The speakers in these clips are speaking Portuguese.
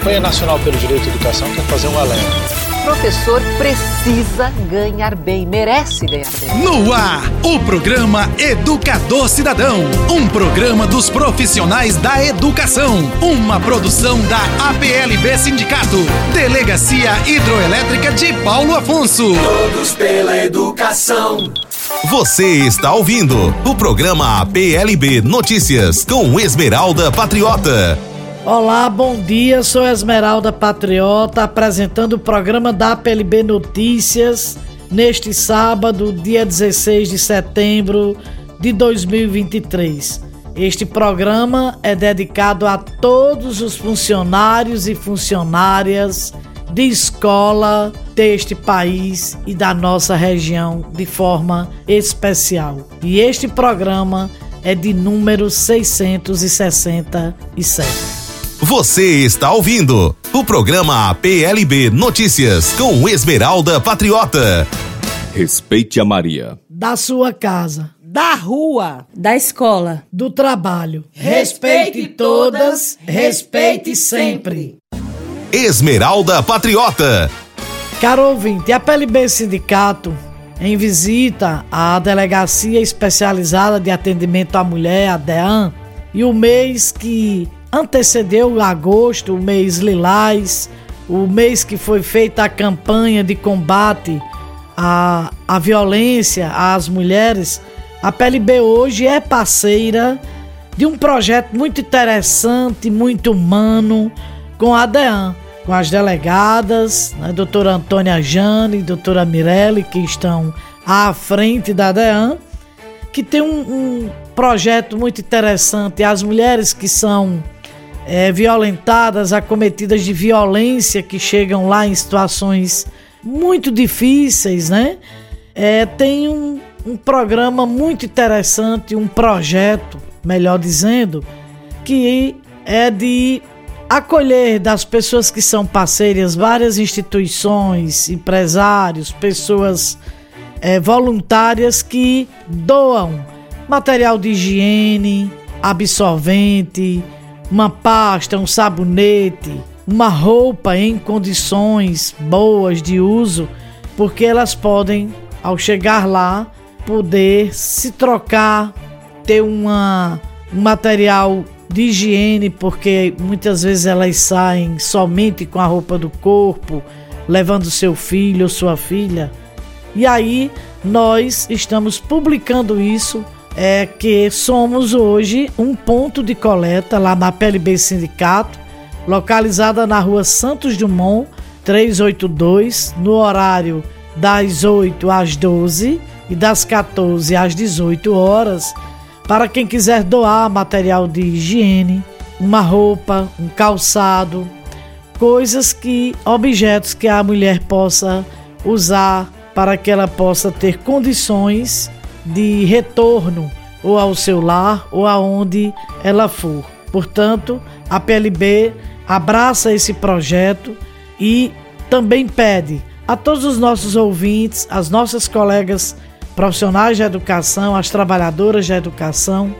Campanha Nacional pelo Direito à Educação quer fazer um alerta. Professor precisa ganhar bem, merece ganhar bem. No ar, o programa Educador Cidadão. Um programa dos profissionais da educação. Uma produção da APLB Sindicato. Delegacia Hidroelétrica de Paulo Afonso. Todos pela educação. Você está ouvindo o programa APLB Notícias com Esmeralda Patriota. Olá, bom dia. Sou Esmeralda Patriota, apresentando o programa da PLB Notícias neste sábado, dia 16 de setembro de 2023. Este programa é dedicado a todos os funcionários e funcionárias de escola deste país e da nossa região de forma especial. E este programa é de número 667. Você está ouvindo o programa PLB Notícias com Esmeralda Patriota. Respeite a Maria. Da sua casa, da rua, da escola, do trabalho. Respeite todas, respeite sempre. Esmeralda Patriota. Caro ouvinte, a PLB Sindicato, em visita à Delegacia Especializada de Atendimento à Mulher, a DEAN, e o mês que antecedeu agosto, o mês lilás, o mês que foi feita a campanha de combate à, à violência às mulheres, a PLB hoje é parceira de um projeto muito interessante, muito humano, com a DEAN, com as delegadas, né, doutora Antônia Jane e doutora Mirelle, que estão à frente da DEAN, que tem um, um projeto muito interessante. As mulheres que são é, violentadas, acometidas de violência, que chegam lá em situações muito difíceis, né? É, tem um, um programa muito interessante, um projeto, melhor dizendo, que é de acolher das pessoas que são parceiras, várias instituições, empresários, pessoas é, voluntárias que doam material de higiene, absorvente, uma pasta, um sabonete, uma roupa em condições boas de uso, porque elas podem, ao chegar lá, poder se trocar, ter uma, um material de higiene, porque muitas vezes elas saem somente com a roupa do corpo, levando seu filho ou sua filha. E aí nós estamos publicando isso é que somos hoje um ponto de coleta lá na PLB Sindicato, localizada na rua Santos Dumont, 382, no horário das 8 às 12 e das 14 às 18 horas, para quem quiser doar material de higiene, uma roupa, um calçado, coisas que objetos que a mulher possa usar para que ela possa ter condições de retorno ou ao seu lar ou aonde ela for. Portanto, a PLB abraça esse projeto e também pede a todos os nossos ouvintes, as nossas colegas profissionais de educação, as trabalhadoras de educação,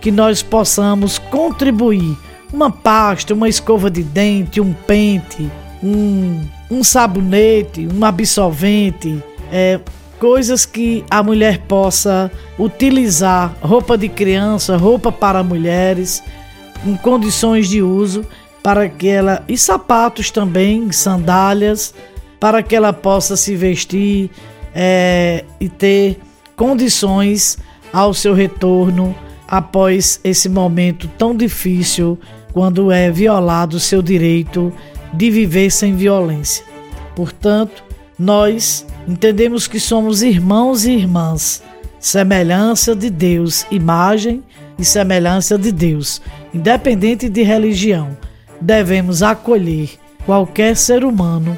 que nós possamos contribuir uma pasta, uma escova de dente, um pente, um, um sabonete, um absolvente, é, coisas que a mulher possa utilizar, roupa de criança, roupa para mulheres, em condições de uso, para que ela e sapatos também, sandálias, para que ela possa se vestir é, e ter condições ao seu retorno após esse momento tão difícil quando é violado o seu direito de viver sem violência. Portanto, nós entendemos que somos irmãos e irmãs, semelhança de Deus, imagem e semelhança de Deus, independente de religião. Devemos acolher qualquer ser humano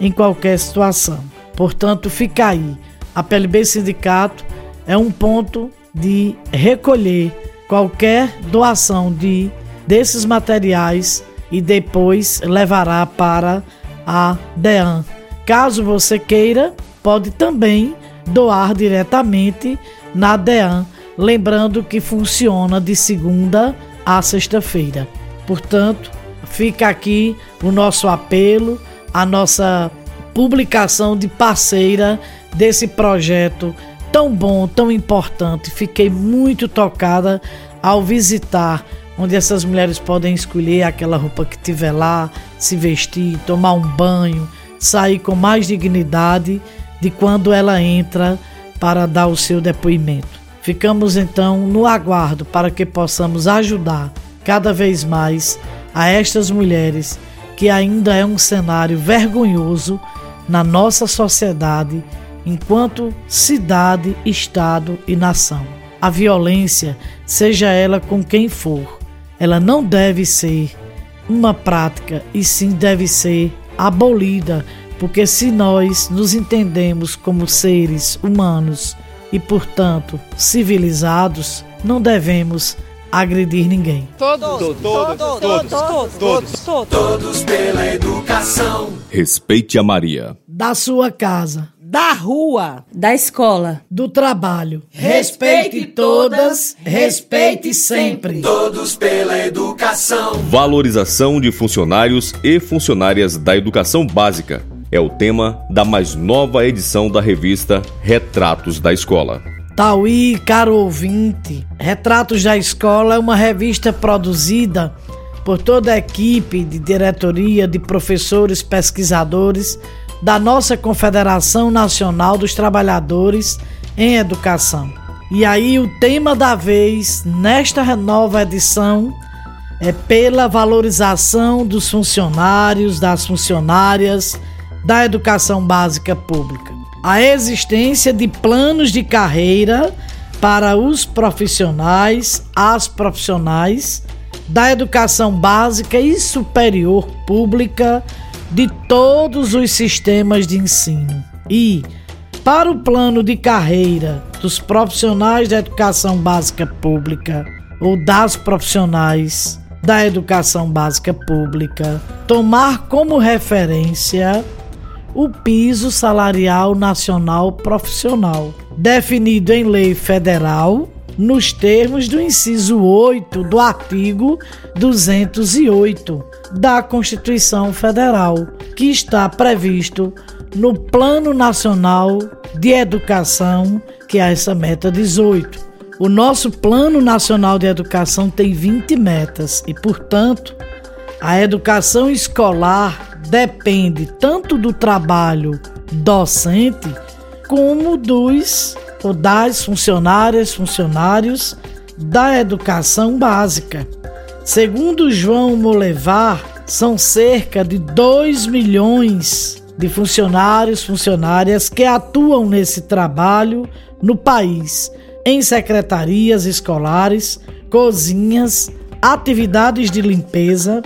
em qualquer situação. Portanto, fica aí. A PLB Sindicato é um ponto de recolher qualquer doação de desses materiais e depois levará para a DEAN. Caso você queira, pode também doar diretamente na DEAN, lembrando que funciona de segunda a sexta-feira. Portanto, fica aqui o nosso apelo, a nossa publicação de parceira desse projeto tão bom, tão importante. Fiquei muito tocada ao visitar onde essas mulheres podem escolher aquela roupa que tiver lá, se vestir, tomar um banho, sair com mais dignidade de quando ela entra para dar o seu depoimento. Ficamos então no aguardo para que possamos ajudar cada vez mais a estas mulheres que ainda é um cenário vergonhoso na nossa sociedade enquanto cidade, estado e nação. A violência, seja ela com quem for, ela não deve ser uma prática e sim deve ser abolida, porque se nós nos entendemos como seres humanos e, portanto, civilizados, não devemos agredir ninguém. Todos, todos, todos, todos, todos, todos, todos, todos pela educação. Respeite a Maria. Da sua casa, Da rua, da escola, do trabalho. Respeite todas, respeite sempre. Todos pela educação. Valorização de funcionários e funcionárias da educação básica é o tema da mais nova edição da revista Retratos da Escola. Tauí, caro ouvinte, Retratos da Escola é uma revista produzida por toda a equipe de diretoria de professores pesquisadores da nossa Confederação Nacional dos Trabalhadores em Educação. E aí o tema da vez nesta nova edição é pela valorização dos funcionários, das funcionárias da educação básica pública. A existência de planos de carreira para os profissionais, as profissionais da educação básica e superior pública de todos os sistemas de ensino. E, para o plano de carreira dos profissionais da educação básica pública ou das profissionais da educação básica pública, tomar como referência o piso salarial nacional profissional, definido em lei federal nos termos do inciso 8 do artigo 208 da Constituição Federal, que está previsto no Plano Nacional de Educação, que é essa meta 18. O nosso Plano Nacional de Educação tem 20 metas e, portanto, a educação escolar depende tanto do trabalho docente como dos ou das funcionárias, funcionários da educação básica. Segundo João Molevar, são cerca de 2 milhões de funcionários, funcionárias que atuam nesse trabalho no país, em secretarias escolares, cozinhas, atividades de limpeza,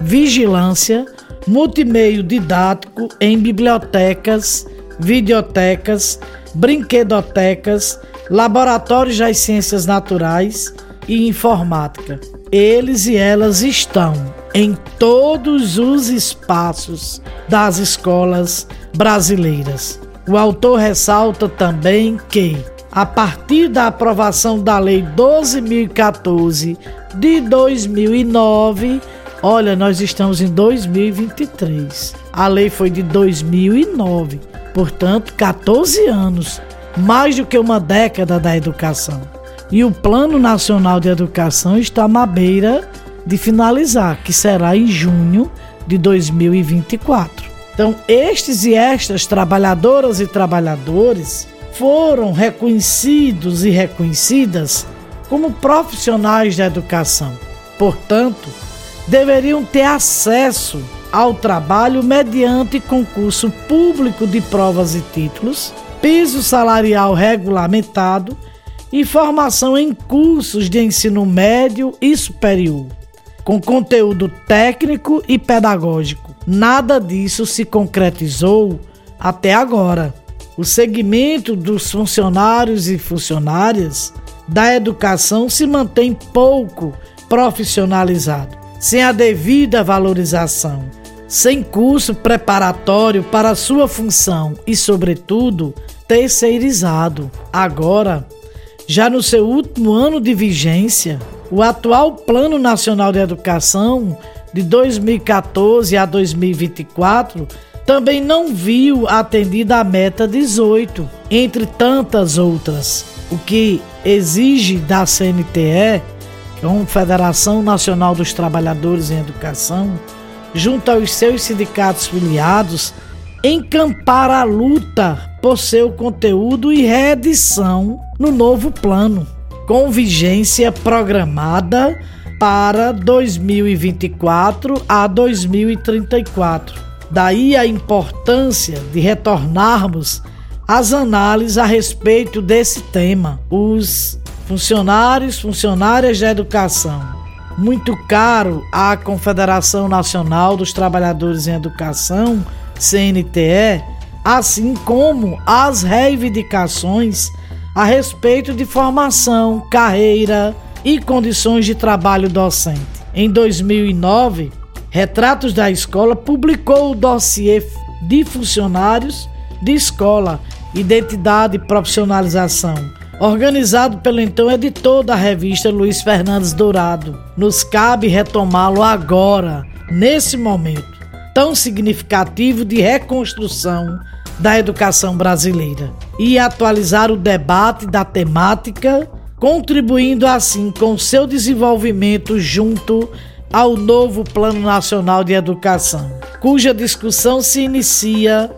vigilância, multimeio didático em bibliotecas, videotecas, brinquedotecas, laboratórios das ciências naturais e informática. Eles e elas estão em todos os espaços das escolas brasileiras. O autor ressalta também que, a partir da aprovação da Lei 12.014 de 2009, olha, nós estamos em 2023. A lei foi de 2009, portanto, 14 anos, mais do que uma década da educação. E o Plano Nacional de Educação está à beira de finalizar, que será em junho de 2024. Então, estes e estas trabalhadoras e trabalhadores foram reconhecidos e reconhecidas como profissionais da educação. Portanto, deveriam ter acesso ao trabalho mediante concurso público de provas e títulos, piso salarial regulamentado e formação em cursos de ensino médio e superior, com conteúdo técnico e pedagógico. Nada disso se concretizou até agora. O segmento dos funcionários e funcionárias da educação se mantém pouco profissionalizado, sem a devida valorização, sem curso preparatório para sua função e, sobretudo, terceirizado. Agora, já no seu último ano de vigência, o atual Plano Nacional de Educação de 2014 a 2024 também não viu atendida a meta 18, entre tantas outras, o que exige da CNTE, Confederação Nacional dos Trabalhadores em Educação, junto aos seus sindicatos filiados, encampar a luta por seu conteúdo e reedição no novo plano, com vigência programada para 2024 a 2034. Daí a importância de retornarmos às análises a respeito desse tema. Os funcionários, funcionárias da educação, muito caro à Confederação Nacional dos Trabalhadores em Educação, CNTE, assim como as reivindicações a respeito de formação, carreira, e condições de trabalho docente. Em 2009, Retratos da Escola publicou o dossiê de funcionários de escola, identidade e profissionalização, organizado pelo então editor da revista Luiz Fernandes Dourado. Nos cabe retomá-lo agora, nesse momento tão significativo de reconstrução da educação brasileira e atualizar o debate da temática contribuindo assim com seu desenvolvimento junto ao novo Plano Nacional de Educação, cuja discussão se inicia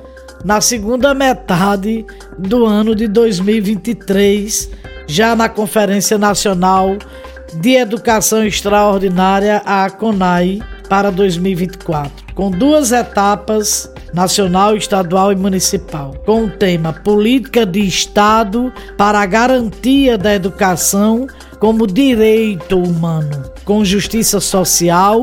na segunda metade do ano de 2023, já na Conferência Nacional de Educação Extraordinária, a CONAI, para 2024, com duas etapas nacional, estadual e municipal, com o tema Política de Estado para a Garantia da Educação como Direito Humano, com Justiça Social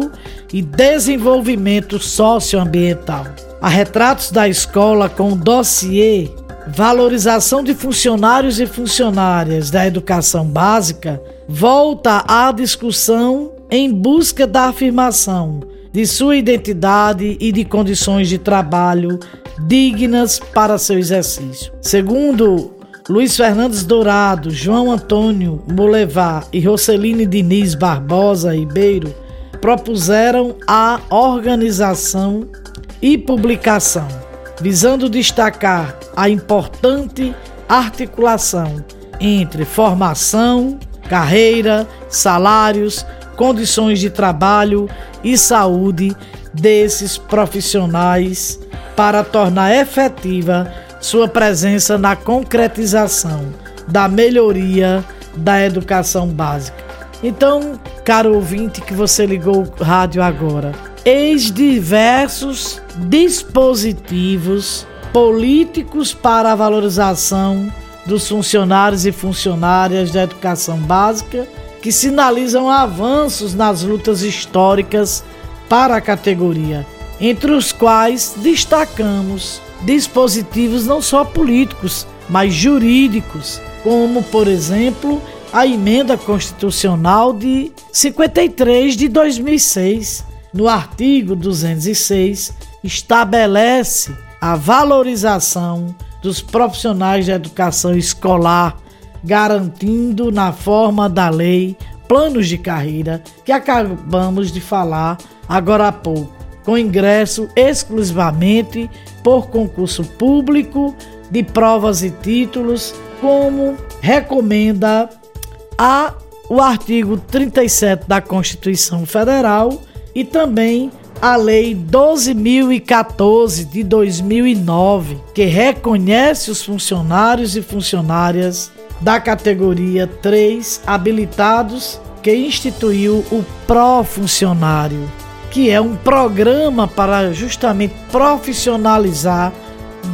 e Desenvolvimento Socioambiental. A retratos da escola com dossiê Valorização de funcionários e funcionárias da educação básica volta à discussão em busca da afirmação de sua identidade e de condições de trabalho dignas para seu exercício. Segundo Luiz Fernandes Dourado, João Antônio Molevar e Roceline Diniz Barbosa Ribeiro propuseram a organização e publicação, visando destacar a importante articulação entre formação, carreira, salários, condições de trabalho e saúde desses profissionais para tornar efetiva sua presença na concretização da melhoria da educação básica. Então, caro ouvinte que você ligou o rádio agora, eis diversos dispositivos políticos para a valorização dos funcionários e funcionárias da educação básica que sinalizam avanços nas lutas históricas para a categoria, entre os quais destacamos dispositivos não só políticos, mas jurídicos, como, por exemplo, a emenda constitucional de 53 de 2006. No artigo 206, estabelece a valorização dos profissionais da educação escolar garantindo na forma da lei planos de carreira que acabamos de falar agora há pouco, com ingresso exclusivamente por concurso público de provas e títulos, como recomenda a o artigo 37 da Constituição Federal e também a Lei 12.014 de 2009, que reconhece os funcionários e funcionárias da categoria 3 habilitados que instituiu o Profuncionário, que é um programa para justamente profissionalizar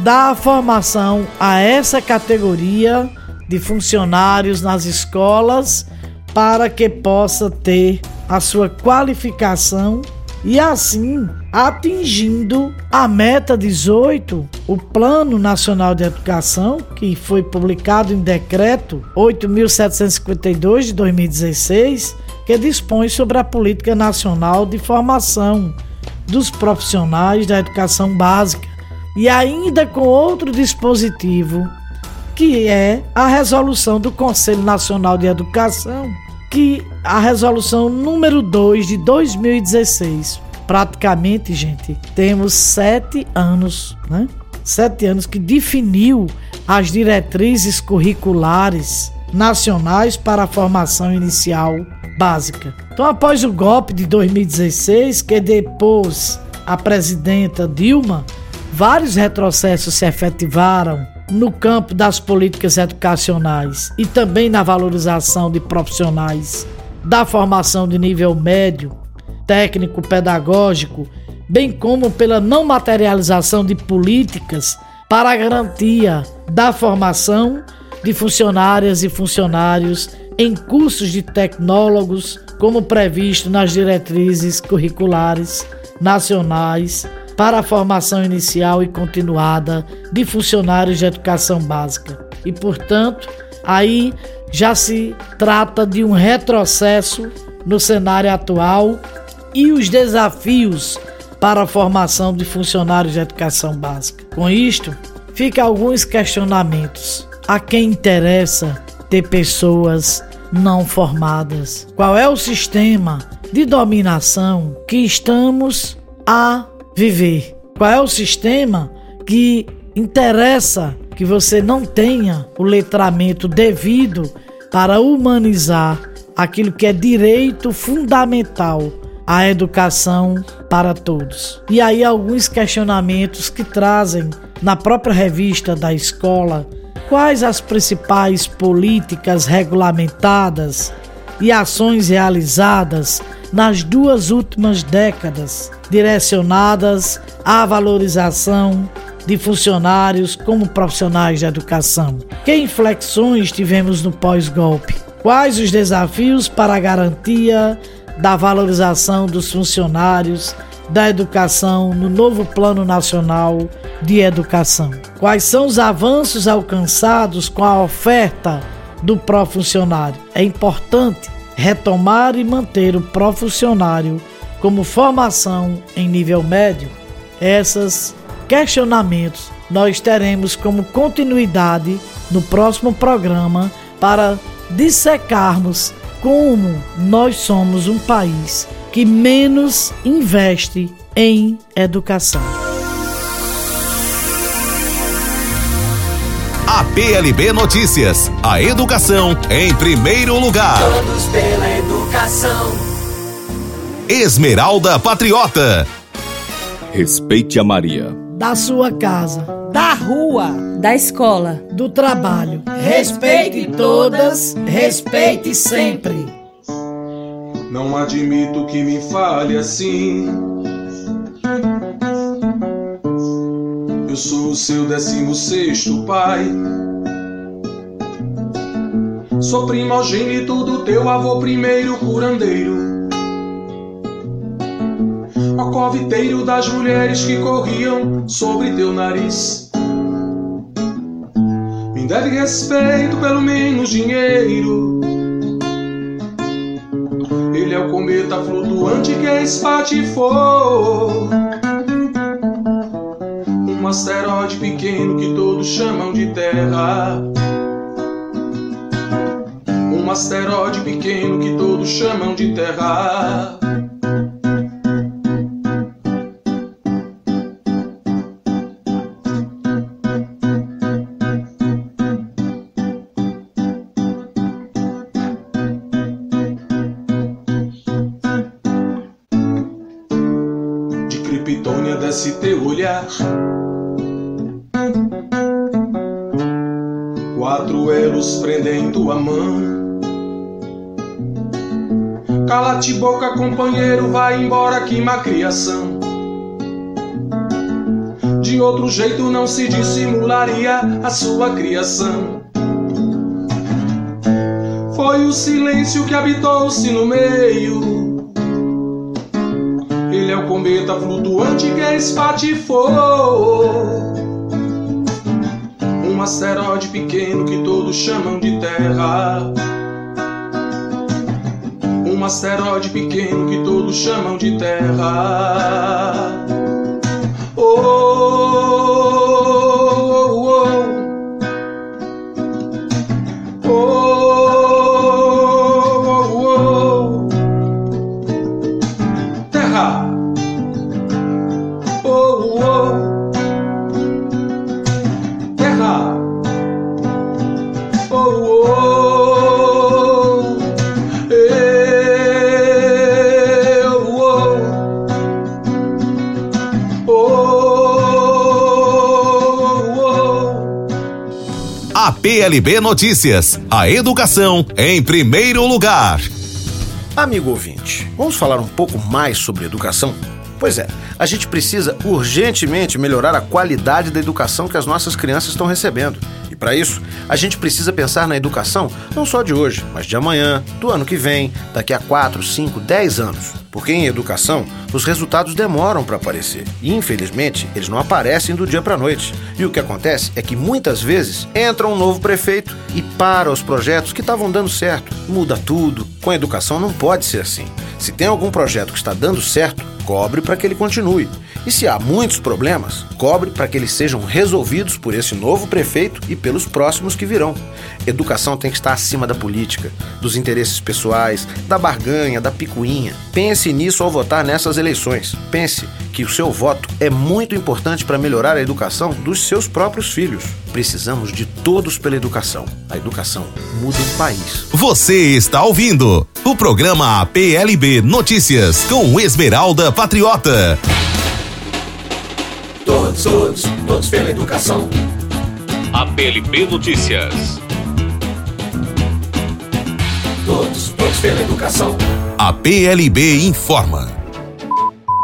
dar formação a essa categoria de funcionários nas escolas para que possa ter a sua qualificação e assim atingindo a meta 18, o Plano Nacional de Educação, que foi publicado em decreto 8752 de 2016, que dispõe sobre a política nacional de formação dos profissionais da educação básica. E ainda com outro dispositivo que é a resolução do Conselho Nacional de Educação, que a resolução número 2 de 2016 praticamente, gente, temos sete anos, né? Sete anos que definiu as diretrizes curriculares nacionais para a formação inicial básica. Então, após o golpe de 2016, que depôs a presidenta Dilma, vários retrocessos se efetivaram no campo das políticas educacionais e também na valorização de profissionais da formação de nível médio, técnico, pedagógico, bem como pela não materialização de políticas para a garantia da formação de funcionárias e funcionários em cursos de tecnólogos, como previsto nas diretrizes curriculares nacionais para a formação inicial e continuada de funcionários de educação básica. E, portanto, aí já se trata de um retrocesso no cenário atual e os desafios para a formação de funcionários de educação básica. Com isto, fica alguns questionamentos. A quem interessa ter pessoas não formadas? Qual é o sistema de dominação que estamos a viver? Qual é o sistema que interessa que você não tenha o letramento devido para humanizar aquilo que é direito fundamental à educação para todos. E aí alguns questionamentos que trazem na própria revista da escola quais as principais políticas regulamentadas e ações realizadas nas duas últimas décadas direcionadas à valorização de funcionários como profissionais de educação. Que inflexões tivemos no pós-golpe? Quais os desafios para a garantia da valorização dos funcionários da educação no novo Plano Nacional de Educação? Quais são os avanços alcançados com a oferta do pró-funcionário? É importante retomar e manter o pró-funcionário como formação em nível médio. Essas questionamentos nós teremos como continuidade no próximo programa para dissecarmos como nós somos um país que menos investe em educação. PLB Notícias, a educação em primeiro lugar. Todos pela educação. Esmeralda Patriota. Respeite a Maria da sua casa, da rua, da escola, do trabalho. Respeite todas, respeite sempre. Não admito que me fale assim. Eu sou o seu décimo sexto pai. Sou primogênito do teu avô primeiro curandeiro coviteiro das mulheres que corriam sobre teu nariz. Me deve respeito, pelo menos dinheiro. Ele é o cometa flutuante que é espatifou. Asteroide pequeno que todos chamam de Terra. Um asteroide pequeno que todos chamam de Terra. Quatro elos prendem tua mão. Cala-te boca, companheiro, vai embora que má criação. De outro jeito não se dissimularia a sua criação. Foi o silêncio que habitou-se no meio ele é o cometa flutuante que espatifou. Um asteroide pequeno que todos chamam de Terra. Um asteroide pequeno que todos chamam de Terra. APLB Notícias, a educação em primeiro lugar. Amigo ouvinte, vamos falar um pouco mais sobre educação? Pois é, a gente precisa urgentemente melhorar a qualidade da educação que as nossas crianças estão recebendo. E para isso, a gente precisa pensar na educação não só de hoje, mas de amanhã, do ano que vem, daqui a 4, 5, 10 anos. Porque em educação, os resultados demoram para aparecer. E infelizmente, eles não aparecem do dia para noite. E o que acontece é que muitas vezes entra um novo prefeito e para os projetos que estavam dando certo. Muda tudo. Com a educação não pode ser assim. Se tem algum projeto que está dando certo, cobre para que ele continue. E se há muitos problemas, cobre para que eles sejam resolvidos por esse novo prefeito e pelos próximos que virão. Educação tem que estar acima da política, dos interesses pessoais, da barganha, da picuinha. Pense nisso ao votar nessas eleições. Pense que o seu voto é muito importante para melhorar a educação dos seus próprios filhos. Precisamos de todos pela educação. A educação muda o país. Você está ouvindo o programa PLB Notícias com Esmeralda Patriota. Todos, todos, todos pela educação. APLB Notícias. Todos, todos pela educação. A PLB informa.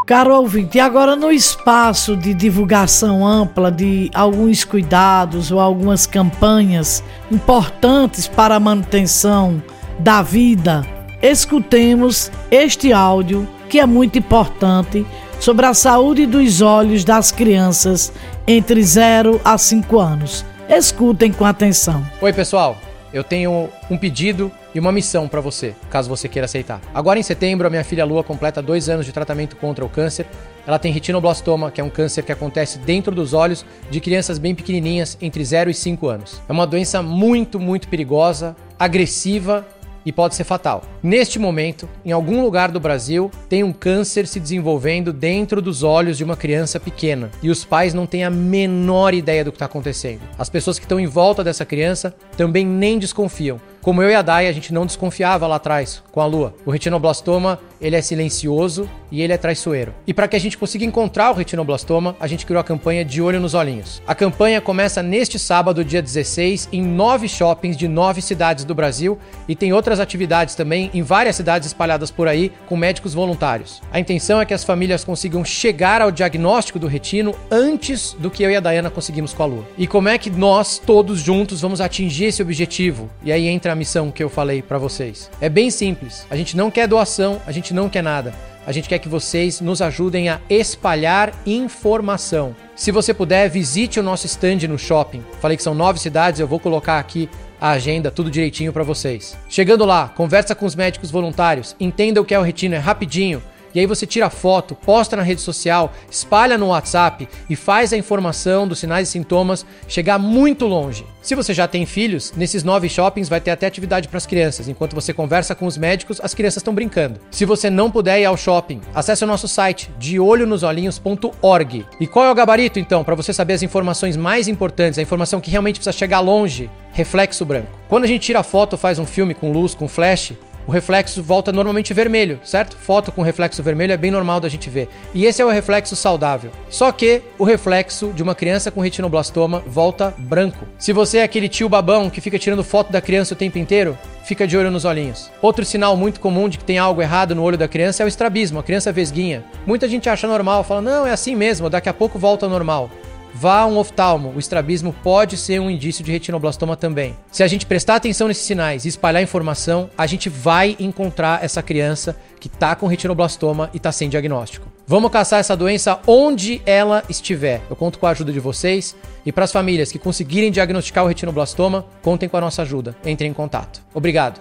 Caro ouvinte, e agora no espaço de divulgação ampla de alguns cuidados ou algumas campanhas importantes para a manutenção da vida, escutemos este áudio que é muito importante sobre a saúde dos olhos das crianças entre 0 a 5 anos. Escutem com atenção. Oi, pessoal. Eu tenho um pedido e uma missão para você, caso você queira aceitar. Agora em setembro, a minha filha Lua completa dois anos de tratamento contra o câncer. Ela tem retinoblastoma, que é um câncer que acontece dentro dos olhos de crianças bem pequenininhas, entre 0 e 5 anos. É uma doença muito, muito perigosa, agressiva e pode ser fatal. Neste momento, em algum lugar do Brasil, tem um câncer se desenvolvendo dentro dos olhos de uma criança pequena e os pais não têm a menor ideia do que está acontecendo. As pessoas que estão em volta dessa criança também nem desconfiam. Como eu e a Dai, a gente não desconfiava lá atrás com a lua. O retinoblastoma, ele é silencioso e ele é traiçoeiro. E para que a gente consiga encontrar o retinoblastoma, a gente criou a campanha De Olho nos Olhinhos. A campanha começa neste sábado, dia 16, em nove shoppings de nove cidades do Brasil e tem outras atividades também em várias cidades espalhadas por aí com médicos voluntários. A intenção é que as famílias consigam chegar ao diagnóstico do retino antes do que eu e a Dayana conseguimos com a lua. E como é que nós, todos juntos, vamos atingir esse objetivo? E aí entra a missão que eu falei para vocês. É bem simples. A gente não quer doação, a gente não quer nada. A gente quer que vocês nos ajudem a espalhar informação. Se você puder, visite o nosso stand no shopping. Falei que são nove cidades, eu vou colocar aqui a agenda, tudo direitinho para vocês. Chegando lá, conversa com os médicos voluntários, entenda o que é o retino, é rapidinho. E aí você tira foto, posta na rede social, espalha no WhatsApp e faz a informação dos sinais e sintomas chegar muito longe. Se você já tem filhos, nesses nove shoppings vai ter até atividade para as crianças. Enquanto você conversa com os médicos, as crianças estão brincando. Se você não puder ir ao shopping, acesse o nosso site deolhonosolhinhos.org. E qual é o gabarito então para você saber as informações mais importantes, a informação que realmente precisa chegar longe? Reflexo branco. Quando a gente tira foto, faz um filme com luz, com flash, o reflexo volta normalmente vermelho, certo? Foto com reflexo vermelho é bem normal da gente ver. E esse é o reflexo saudável. Só que o reflexo de uma criança com retinoblastoma volta branco. Se você é aquele tio babão que fica tirando foto da criança o tempo inteiro, fica de olho nos olhinhos. Outro sinal muito comum de que tem algo errado no olho da criança é o estrabismo, a criança vesguinha. Muita gente acha normal, fala, não, é assim mesmo, daqui a pouco volta ao normal. Vá a um oftalmo, o estrabismo pode ser um indício de retinoblastoma também. Se a gente prestar atenção nesses sinais e espalhar informação, a gente vai encontrar essa criança que está com retinoblastoma e está sem diagnóstico. Vamos caçar essa doença onde ela estiver. Eu conto com a ajuda de vocês e para as famílias que conseguirem diagnosticar o retinoblastoma, contem com a nossa ajuda. Entrem em contato. Obrigado.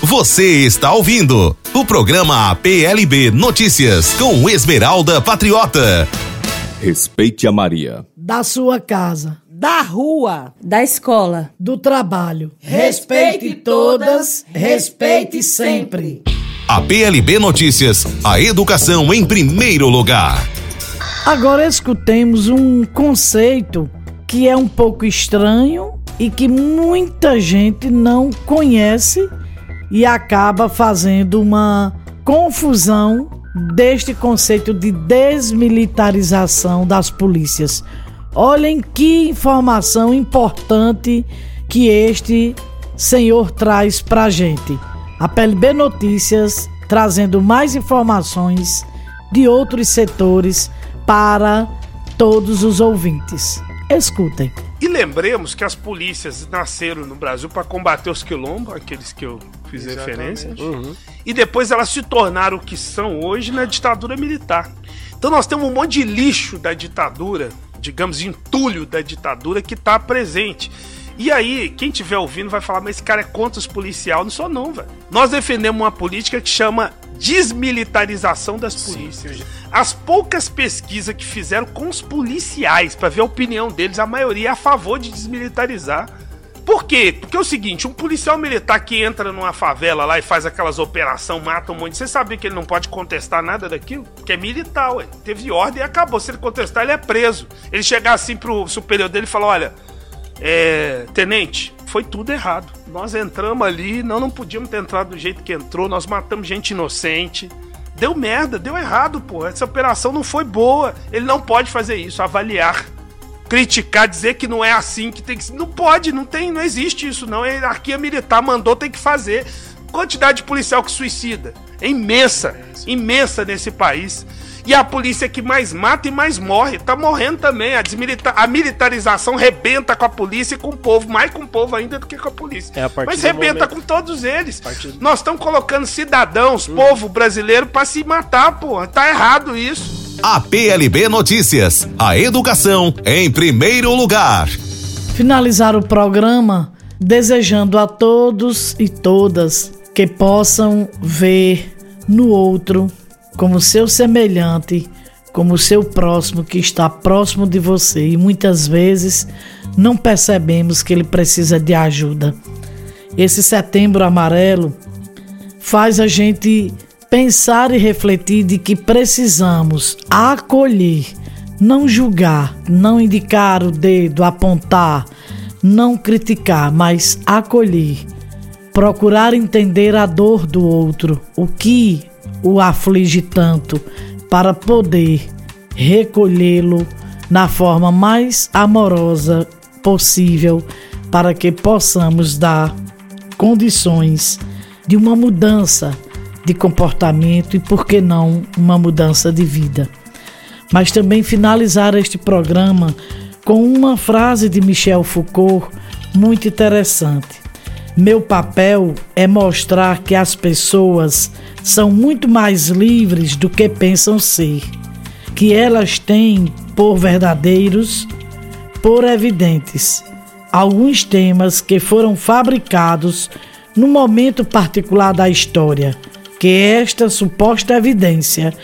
Você está ouvindo o programa PLB Notícias com Esmeralda Patriota. Respeite a Maria. Da sua casa. Da rua. Da escola. Do trabalho. Respeite todas, respeite sempre. A PLB Notícias, a educação em primeiro lugar. Agora escutemos um conceito que é um pouco estranho e que muita gente não conhece e acaba fazendo uma confusão deste conceito de desmilitarização das polícias. Olhem que informação importante que este senhor traz pra gente. A PLB Notícias trazendo mais informações de outros setores para todos os ouvintes. Escutem. E lembremos que as polícias nasceram no Brasil para combater os quilombos, aqueles que eu fiz Exatamente. referência, uhum. e depois elas se tornaram o que são hoje na ditadura militar. Então nós temos um monte de lixo da ditadura, digamos, entulho da ditadura que está presente. E aí, quem estiver ouvindo vai falar, mas esse cara é contra os policiais. Não sou não, velho. Nós defendemos uma política que chama desmilitarização das polícias. Sim. As poucas pesquisas que fizeram com os policiais para ver a opinião deles, a maioria é a favor de desmilitarizar. Por quê? Porque é o seguinte, um policial militar que entra numa favela lá e faz aquelas operações, mata um monte, você sabia que ele não pode contestar nada daquilo? Porque é militar, ué. Teve ordem e acabou. Se ele contestar, ele é preso. Ele chegar assim pro superior dele e falar, olha, é, tenente, foi tudo errado. Nós entramos ali, não, não podíamos ter entrado do jeito que entrou, nós matamos gente inocente. Deu merda, deu errado, pô. Essa operação não foi boa. Ele não pode fazer isso, avaliar, criticar, dizer que não é assim que tem que. Não pode, não tem, não existe isso, não. A hierarquia militar mandou, tem que fazer. Quantidade de policial que suicida. É imensa, imensa nesse país. E a polícia que mais mata e mais morre. Tá morrendo também. A, desmilita a militarização rebenta com a polícia e com o povo. Mais com o povo ainda do que com a polícia. É, a Mas rebenta momento... com todos eles. Partir... Nós estamos colocando cidadãos, hum. povo brasileiro, para se matar, porra. Tá errado isso. A PLB Notícias. A educação em primeiro lugar. Finalizar o programa desejando a todos e todas que possam ver no outro como seu semelhante, como seu próximo que está próximo de você e muitas vezes não percebemos que ele precisa de ajuda. Esse setembro amarelo faz a gente pensar e refletir de que precisamos acolher, não julgar, não indicar o dedo, apontar, não criticar, mas acolher. Procurar entender a dor do outro, o que o aflige tanto para poder recolhê-lo na forma mais amorosa possível para que possamos dar condições de uma mudança de comportamento e, por que não, uma mudança de vida. Mas também finalizar este programa com uma frase de Michel Foucault muito interessante. Meu papel é mostrar que as pessoas são muito mais livres do que pensam ser, que elas têm por verdadeiros, por evidentes, alguns temas que foram fabricados no momento particular da história, que esta suposta evidência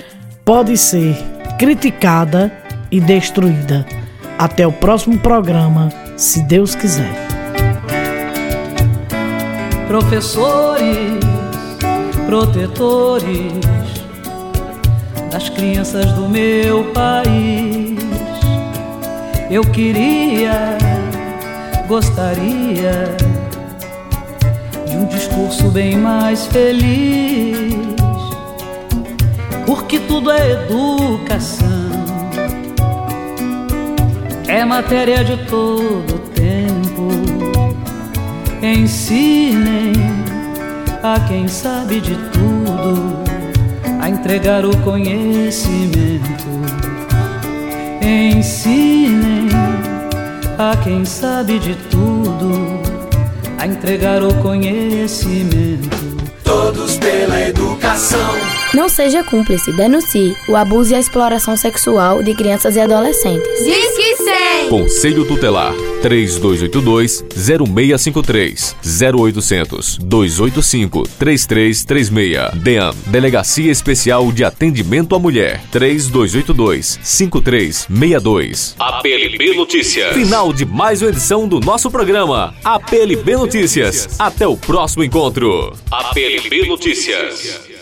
pode ser criticada e destruída. Até o próximo programa, se Deus quiser professores, protetores das crianças do meu país. Eu queria, gostaria de um discurso bem mais feliz, porque tudo é educação, é matéria de todo Ensinem a quem sabe de tudo a entregar o conhecimento. Ensinem a quem sabe de tudo a entregar o conhecimento. Todos pela educação. Não seja cúmplice, denuncie o abuso e a exploração sexual de crianças e adolescentes. Diz que sim. Conselho Tutelar 3282-0653 0800 285 3336 DEAM Delegacia Especial de Atendimento à Mulher. 3282 5362 APLB Notícias. Final de mais uma edição do nosso programa APLB Notícias. Até o próximo encontro. APLB Notícias